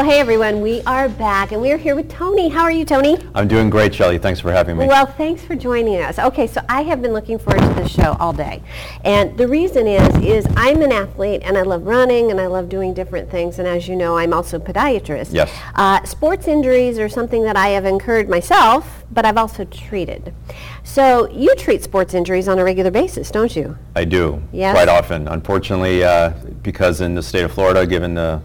Well, hey everyone, we are back and we are here with Tony. How are you, Tony? I'm doing great, Shelley. Thanks for having me. Well, thanks for joining us. Okay, so I have been looking forward to this show all day. And the reason is, is I'm an athlete and I love running and I love doing different things. And as you know, I'm also a podiatrist. Yes. Uh, sports injuries are something that I have incurred myself, but I've also treated. So you treat sports injuries on a regular basis, don't you? I do, Yes? quite often. Unfortunately, uh, because in the state of Florida, given the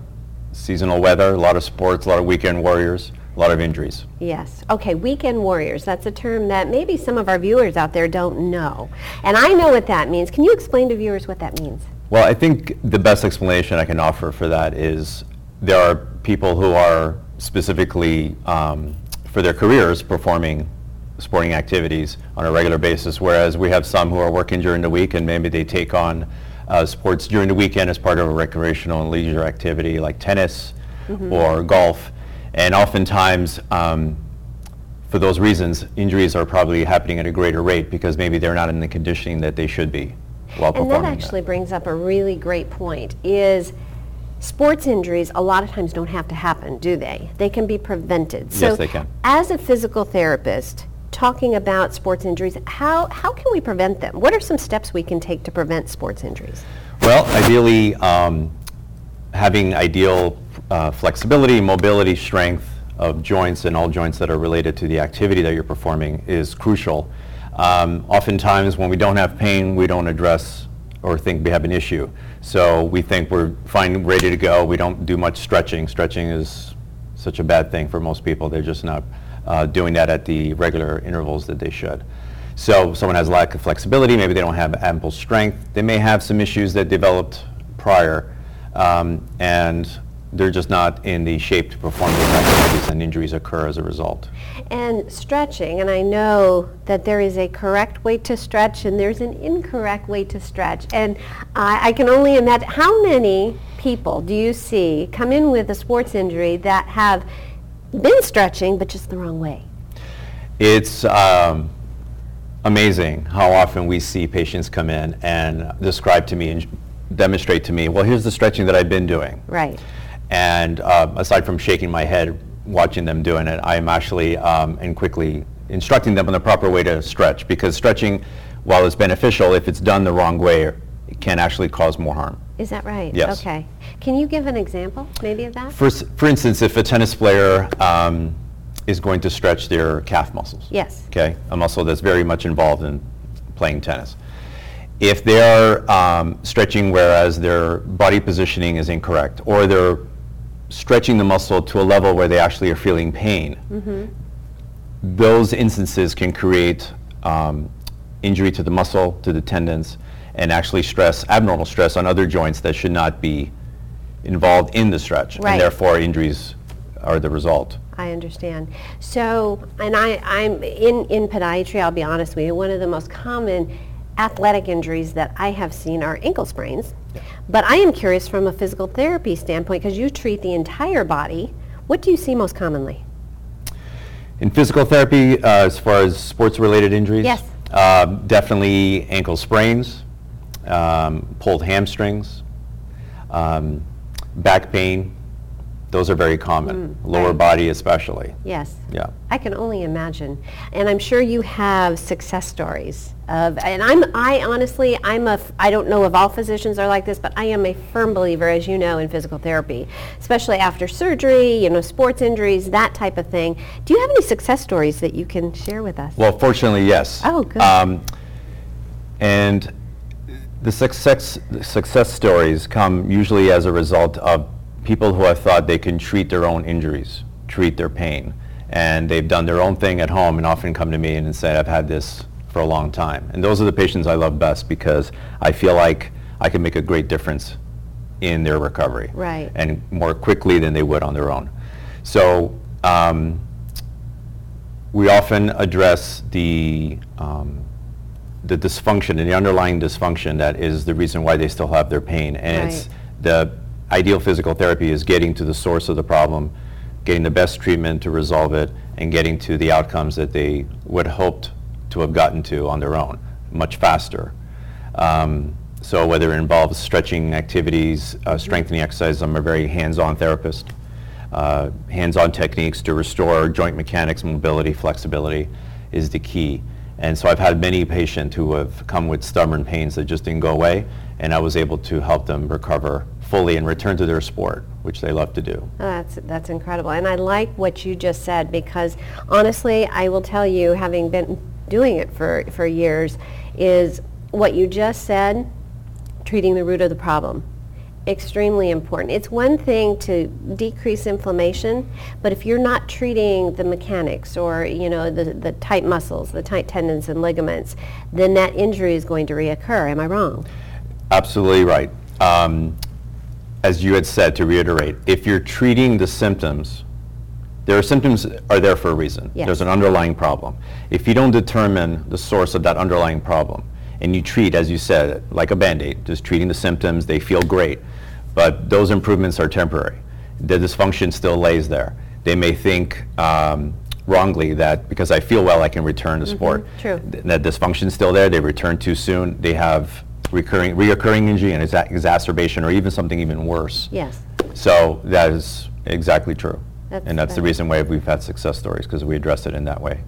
seasonal weather, a lot of sports, a lot of weekend warriors, a lot of injuries. Yes. Okay, weekend warriors. That's a term that maybe some of our viewers out there don't know. And I know what that means. Can you explain to viewers what that means? Well, I think the best explanation I can offer for that is there are people who are specifically um, for their careers performing sporting activities on a regular basis, whereas we have some who are working during the week and maybe they take on uh, sports during the weekend as part of a recreational and leisure activity like tennis or golf. And oftentimes, um, for those reasons, injuries are probably happening at a greater rate because maybe they're not in the conditioning that they should be while And performing. that actually brings up a really great point is sports injuries a lot of times don't have to happen, do they? They can be prevented. Yes, they can. As a physical therapist, talking about sports injuries, how, how can we prevent them? What are some steps we can take to prevent sports injuries? Well, ideally, um, having ideal uh, flexibility, mobility, strength of joints and all joints that are related to the activity that you're performing is crucial. Um, oftentimes, when we don't have pain, we don't address or think we have an issue. So we think we're fine, ready to go. We don't do much stretching. Stretching is such a bad thing for most people. They're just not uh, doing that at the regular intervals that they should. So someone has lack of flexibility, maybe they don't have ample strength. They may have some issues that developed prior, um, and they're just not in the shape to perform those activities, and injuries occur as a result. And stretching, and I know that there is a correct way to stretch and there's an incorrect way to stretch. And I, I can only imagine, how many people do you see come in with a sports injury that have been stretching but just the wrong way? It's um, amazing how often we see patients come in and describe to me and demonstrate to me, well, here's the stretching that I've been doing. Right. And uh, aside from shaking my head watching them doing it, I'm actually um, and quickly instructing them on the proper way to stretch because stretching, while it's beneficial, if it's done the wrong way, can actually cause more harm. Is that right? Yes. Okay. Can you give an example maybe of that? For, s- for instance, if a tennis player um, is going to stretch their calf muscles, Yes. okay, a muscle that's very much involved in playing tennis. If they're um, stretching whereas their body positioning is incorrect, or they're stretching the muscle to a level where they actually are feeling pain, those instances can create um, injury to the muscle, to the tendons, and actually stress, abnormal stress on other joints that should not be involved in the stretch, Right. and therefore injuries are the result. I understand. So, and I, I'm in, in podiatry, I'll be honest with you, one of the most common athletic injuries that I have seen are ankle sprains. But I am curious from a physical therapy standpoint, because you treat the entire body, what do you see most commonly? In physical therapy, uh, as far as sports-related injuries? Yes. um, Definitely ankle sprains, um, pulled hamstrings, um, back pain. Those are very common, lower right. body especially. Yes. Yeah. I can only imagine. And I'm sure you have success stories of, and I'm, I honestly, I'm a, I don't know if all physicians are like this, but I am a firm believer, as you know, in physical therapy, especially after surgery, you know, sports injuries, that type of thing. Do you have any success stories that you can share with us? Well, fortunately, yes. Oh, good. Um, and the success, the success stories come usually as a result of people who have thought they can treat their own injuries, treat their pain. And they've done their own thing at home and often come to me and say, I've had this for a long time. And those are the patients I love best because I feel like I can make a great difference in their recovery. Right. And more quickly than they would on their own. So um, we often address the um, the dysfunction and the underlying dysfunction that is the reason why they still have their pain. And it's the ideal physical therapy is getting to the source of the problem, getting the best treatment to resolve it, and getting to the outcomes that they would hoped to have gotten to on their own much faster. Um, so whether it involves stretching activities, uh, strengthening exercises, I'm a very hands-on therapist. uh, hands-on techniques to restore joint mechanics, mobility, flexibility is the key. And so I've had many patients who have come with stubborn pains that just didn't go away, and I was able to help them recover fully and return to their sport, which they love to do. That's, that's incredible. And I like what you just said because honestly, I will tell you, having been doing it for, for years, is what you just said, treating the root of the problem. Extremely important. It's one thing to decrease inflammation, but if you're not treating the mechanics or, you know, the, the tight muscles, the tight tendons and ligaments, then that injury is going to reoccur. Am I wrong? Absolutely right. Um, as you had said, to reiterate, if you're treating the symptoms, there are symptoms are there for a reason. Yes. There's an underlying problem. If you don't determine the source of that underlying problem, and you treat, as you said, like a Band-Aid, just treating the symptoms, they feel great, but those improvements are temporary. The dysfunction still lays there. They may think um, wrongly that because I feel well, I can return to sport. true. Th- That dysfunction's still there, they return too soon, they have recurring, reoccurring injury and exa- exacerbation, or even something even worse. Yes. So that is exactly true. That's And that's the reason why we've had success stories, because we address it in that way.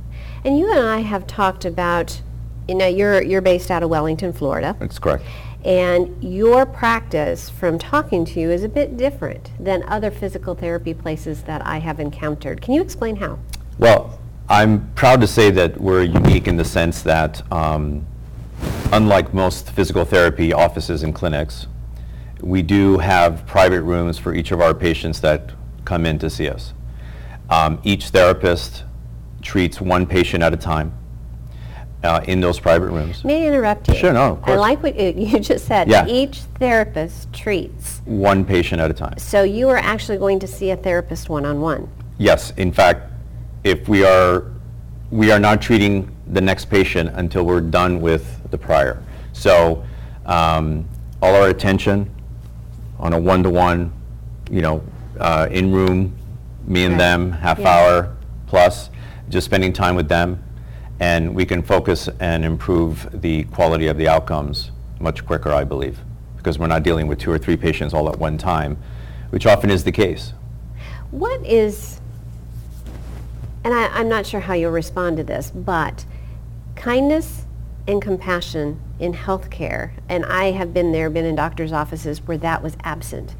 And you and I have talked about, you know, you're, you're based out of Wellington, Florida. That's correct. And your practice from talking to you is a bit different than other physical therapy places that I have encountered. Can you explain how? Well, I'm proud to say that we're unique in the sense that, um, unlike most physical therapy offices and clinics, we do have private rooms for each of our patients that come in to see us. Um, each therapist treats one patient at a time uh, in those private rooms. May I interrupt you? Sure, no, of I course. like what you you just said. Yeah. Each therapist treats. One patient at a time. So you are actually going to see a therapist one-on-one. Yes, in fact, if we are, we are not treating the next patient until we're done with the prior. So, um, all our attention on a one-to-one, you know, uh, in-room, me and Right. them, half Yeah. hour plus, just spending time with them, and we can focus and improve the quality of the outcomes much quicker, I believe, because we're not dealing with two or three patients all at one time, which often is the case. What is, and I, I'm not sure how you'll respond to this, but kindness and compassion in healthcare, and I have been there, been in doctors' offices where that was absent.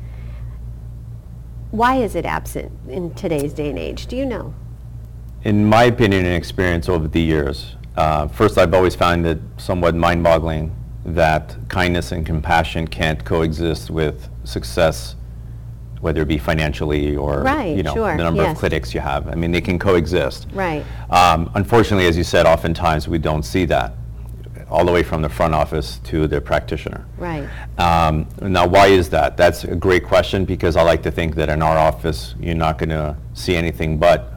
Why is it absent in today's day and age? Do you know? In my opinion and experience over the years, uh, first I've always found it somewhat mind-boggling that kindness and compassion can't coexist with success, whether it be financially or Right, you know sure, the number yes. of clinics you have. I mean, they can coexist. Right. Um, unfortunately, as you said, oftentimes we don't see that, all the way from the front office to the practitioner. Right. Um, now, why is that? That's a great question because I like to think that in our office, you're not going to see anything but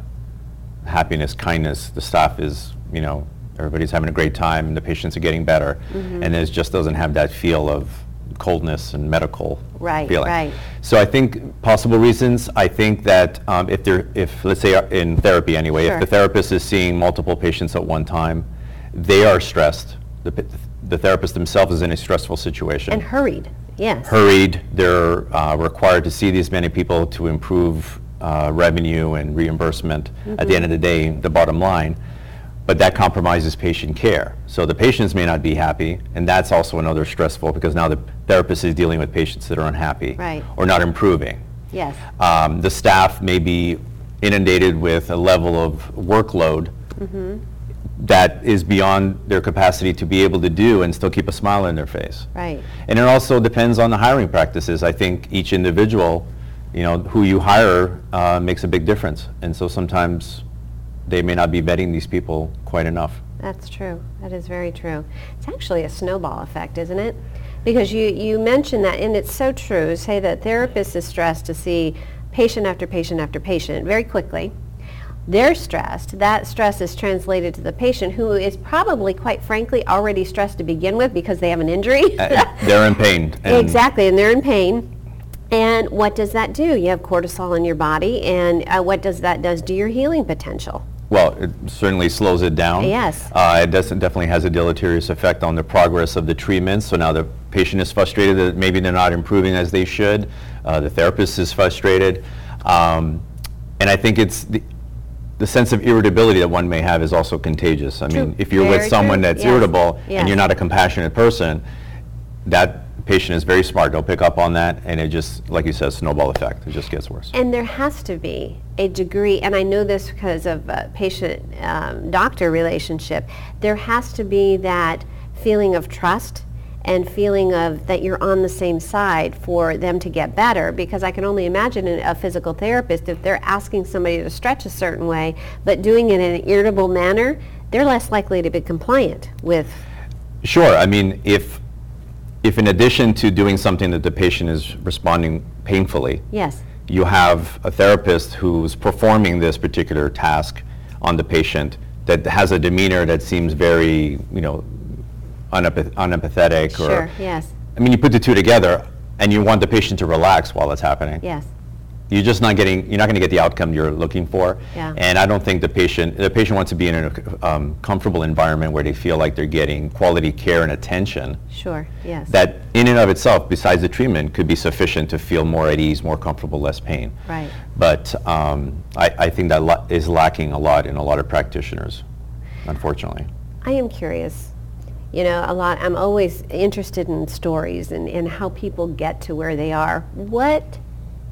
happiness, kindness. The staff is, you know, everybody's having a great time, and the patients are getting better, Mm-hmm. and it just doesn't have that feel of coldness and medical Right, feeling. right. So I think possible reasons. I think that um, if they're, if let's say uh, in therapy anyway, Sure. if the therapist is seeing multiple patients at one time, they are stressed. The, the therapist themselves is in a stressful situation And hurried, yes. hurried. They're uh, required to see these many people to improve uh, revenue and reimbursement. At the end of the day, the bottom line. But that compromises patient care. So the patients may not be happy, and that's also another stressful because now the therapist is dealing with patients that are unhappy Right. or not improving. Yes. Um, the staff may be inundated with a level of workload that is beyond their capacity to be able to do and still keep a smile on their face. Right. And it also depends on the hiring practices. I think each individual, you know, who you hire uh, makes a big difference. And so sometimes they may not be vetting these people quite enough. That's true. That is very true. It's actually a snowball effect, isn't it? Because you, you mentioned that, and it's so true. Say that therapist is stressed to see patient after patient after patient very quickly. They're stressed. That stress is translated to the patient who is probably, quite frankly, already stressed to begin with because they have an injury. Uh, They're in pain. and- Exactly, and they're in pain. And what does that do? You have cortisol in your body, and uh, what does that does to your healing potential? Well, it certainly slows it down. Yes. Uh, it does, definitely has a deleterious effect on the progress of the treatment. So now the patient is frustrated that maybe they're not improving as they should. Uh, the therapist is frustrated. Um, And I think it's the, the sense of irritability that one may have is also contagious. I True. mean, if you're Very with someone true. that's Yes. irritable and you're not a compassionate person, that patient is very smart. They'll pick up on that, and it just, like you said, snowball effect. It just gets worse. And there has to be a degree, and I know this because of patient-doctor um, relationship, there has to be that feeling of trust and feeling of that you're on the same side for them to get better because I can only imagine a physical therapist if they're asking somebody to stretch a certain way but doing it in an irritable manner, they're less likely to be compliant with, Sure. I mean, if, if in addition to doing something that the patient is responding painfully, yes, you have a therapist who's performing this particular task on the patient that has a demeanor that seems very, you know, unempath- unempathetic or. sure, yes, I mean, you put the two together and you want the patient to relax while it's happening. yes, You're just not getting, you're not going to get the outcome you're looking for. Yeah. And I don't think the patient, the patient wants to be in a um, comfortable environment where they feel like they're getting quality care and attention sure, yes. that in and of itself, besides the treatment, could be sufficient to feel more at ease, more comfortable, less pain. Right. But um, I, I think that lo- is lacking a lot in a lot of practitioners, unfortunately. I am curious. You know, a lot, I'm always interested in stories and, and how people get to where they are. What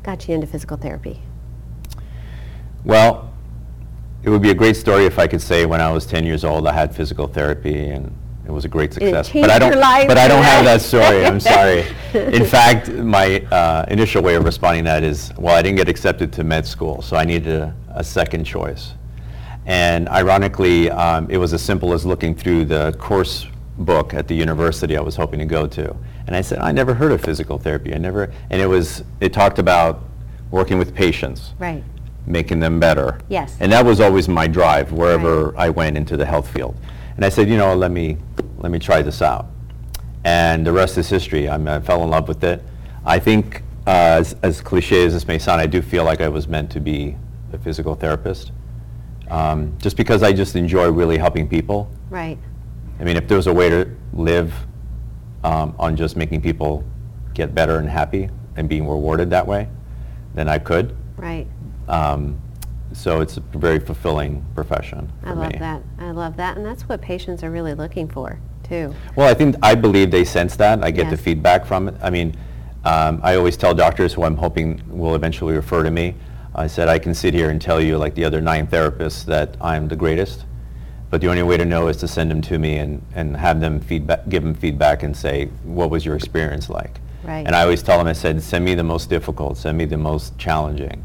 got you into physical therapy? Well, it would be a great story if I could say when I was 10 years old I had physical therapy and it was a great success. but I don't, but I don't have that story. I'm sorry. In fact, my uh, initial way of responding to that is, well, I didn't get accepted to med school, so I needed a, a second choice. And ironically, um, it was as simple as looking through the course book at the university I was hoping to go to. And I said, I never heard of physical therapy. I never, and it was, it talked about working with patients Right. making them better. Yes. And that was always my drive wherever I went into the health field. And I said, you know, let me let me try this out. And the rest is history. I, mean, I fell in love with it. I think, uh, as, as cliche as this may sound, I do feel like I was meant to be a physical therapist. Um, just because I just enjoy really helping people. Right. I mean, if there was a way to live um, on just making people get better and happy and being rewarded that way, than I could. Right. Um, so it's a very fulfilling profession I love me. that. I love that. And that's what patients are really looking for, too. Well, I think I believe they sense that. I get the feedback from it. I mean, um, I always tell doctors who I'm hoping will eventually refer to me. I said I can sit here and tell you, like the other nine therapists, that I'm the greatest. But the only way to know is to send them to me and, and have them feedback, give them feedback and say, what was your experience like? Right. And I always tell them, I said, send me the most difficult, send me the most challenging.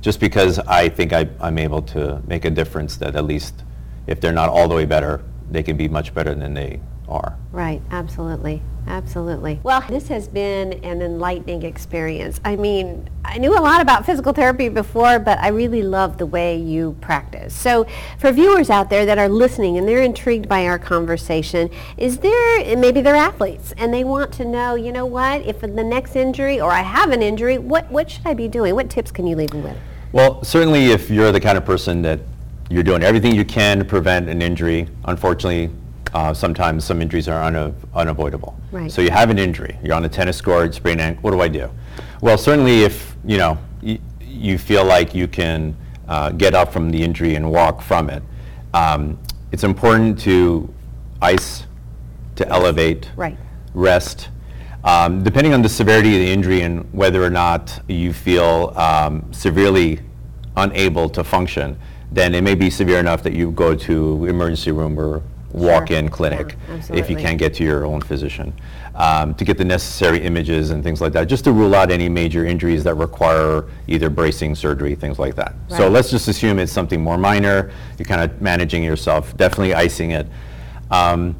Just because I think I, I'm able to make a difference that at least if they're not all the way better, they can be much better than they are. Right, absolutely, absolutely. Well, this has been an enlightening experience. I mean, I knew a lot about physical therapy before, but I really love the way you practice. So for viewers out there that are listening and they're intrigued by our conversation, is there, maybe they're athletes and they want to know, you know what, if the next injury or I have an injury, what, what should I be doing? What tips can you leave them with? Well, certainly if you're the kind of person that you're doing everything you can to prevent an injury, unfortunately, uh, sometimes some injuries are una- unavoidable. Right. So you have an injury, you're on a tennis court, sprained ankle, what do I do? Well, certainly if, you know, y- you feel like you can uh, get up from the injury and walk from it, um, it's important to ice, to elevate, Right. rest. Um, depending on the severity of the injury and whether or not you feel um, severely unable to function, then it may be severe enough that you go to emergency room or walk-in clinic Yeah, if you absolutely. can't get to your own physician um, to get the necessary images and things like that, just to rule out any major injuries that require either bracing surgery, things like that. So Right. let's just assume it's something more minor. You're kind of managing yourself, definitely icing it. Um,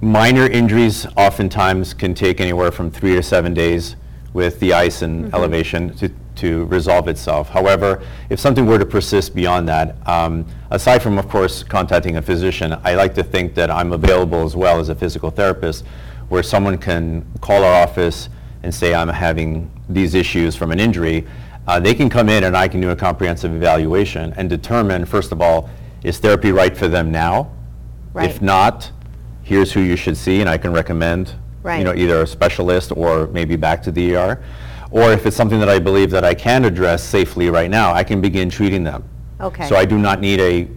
minor injuries oftentimes can take anywhere from three to seven days with the ice and elevation to, to resolve itself. However, if something were to persist beyond that, um, aside from, of course, contacting a physician, I like to think that I'm available as well as a physical therapist where someone can call our office and say, I'm having these issues from an injury. Uh, they can come in and I can do a comprehensive evaluation and determine, first of all, is therapy right for them now? Right. If not, here's who you should see, and I can recommend, you know, either a specialist or maybe back to the ER. Or if it's something that I believe that I can address safely right now, I can begin treating them. Okay. So I do not need a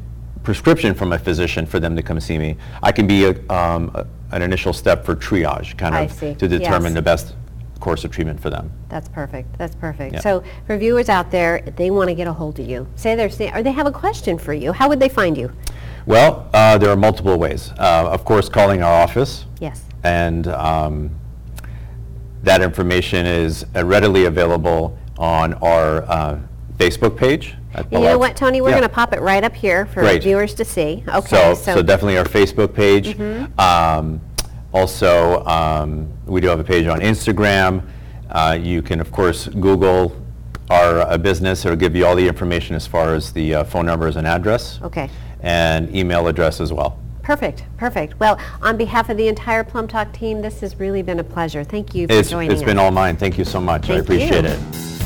prescription from a physician for them to come see me. I can be a, um, a- an initial step for triage, kind I of, see. to determine Yes. the best course of treatment for them. That's perfect. That's perfect. Yeah. So for viewers out there, they want to get a hold of you, say they're, sta- or they have a question for you, how would they find you? Well, uh, there are multiple ways. Uh, Of course, calling our office, Yes. and um, that information is uh, readily available on our uh, Facebook page. at You know what, Tony? We're Yeah. going to pop it right up here for Great. viewers to see. So, Okay, so definitely our Facebook page. Mm-hmm. Um, Also, um, we do have a page on Instagram. Uh, You can, of course, Google our uh, business. It'll give you all the information as far as the uh, phone numbers and address. Okay. And email address as well. Perfect, perfect. Well, on behalf of the entire Plum Talk team, this has really been a pleasure. Thank you for It's joining us. It's been all mine. Thank you so much. I Thank you. appreciate it.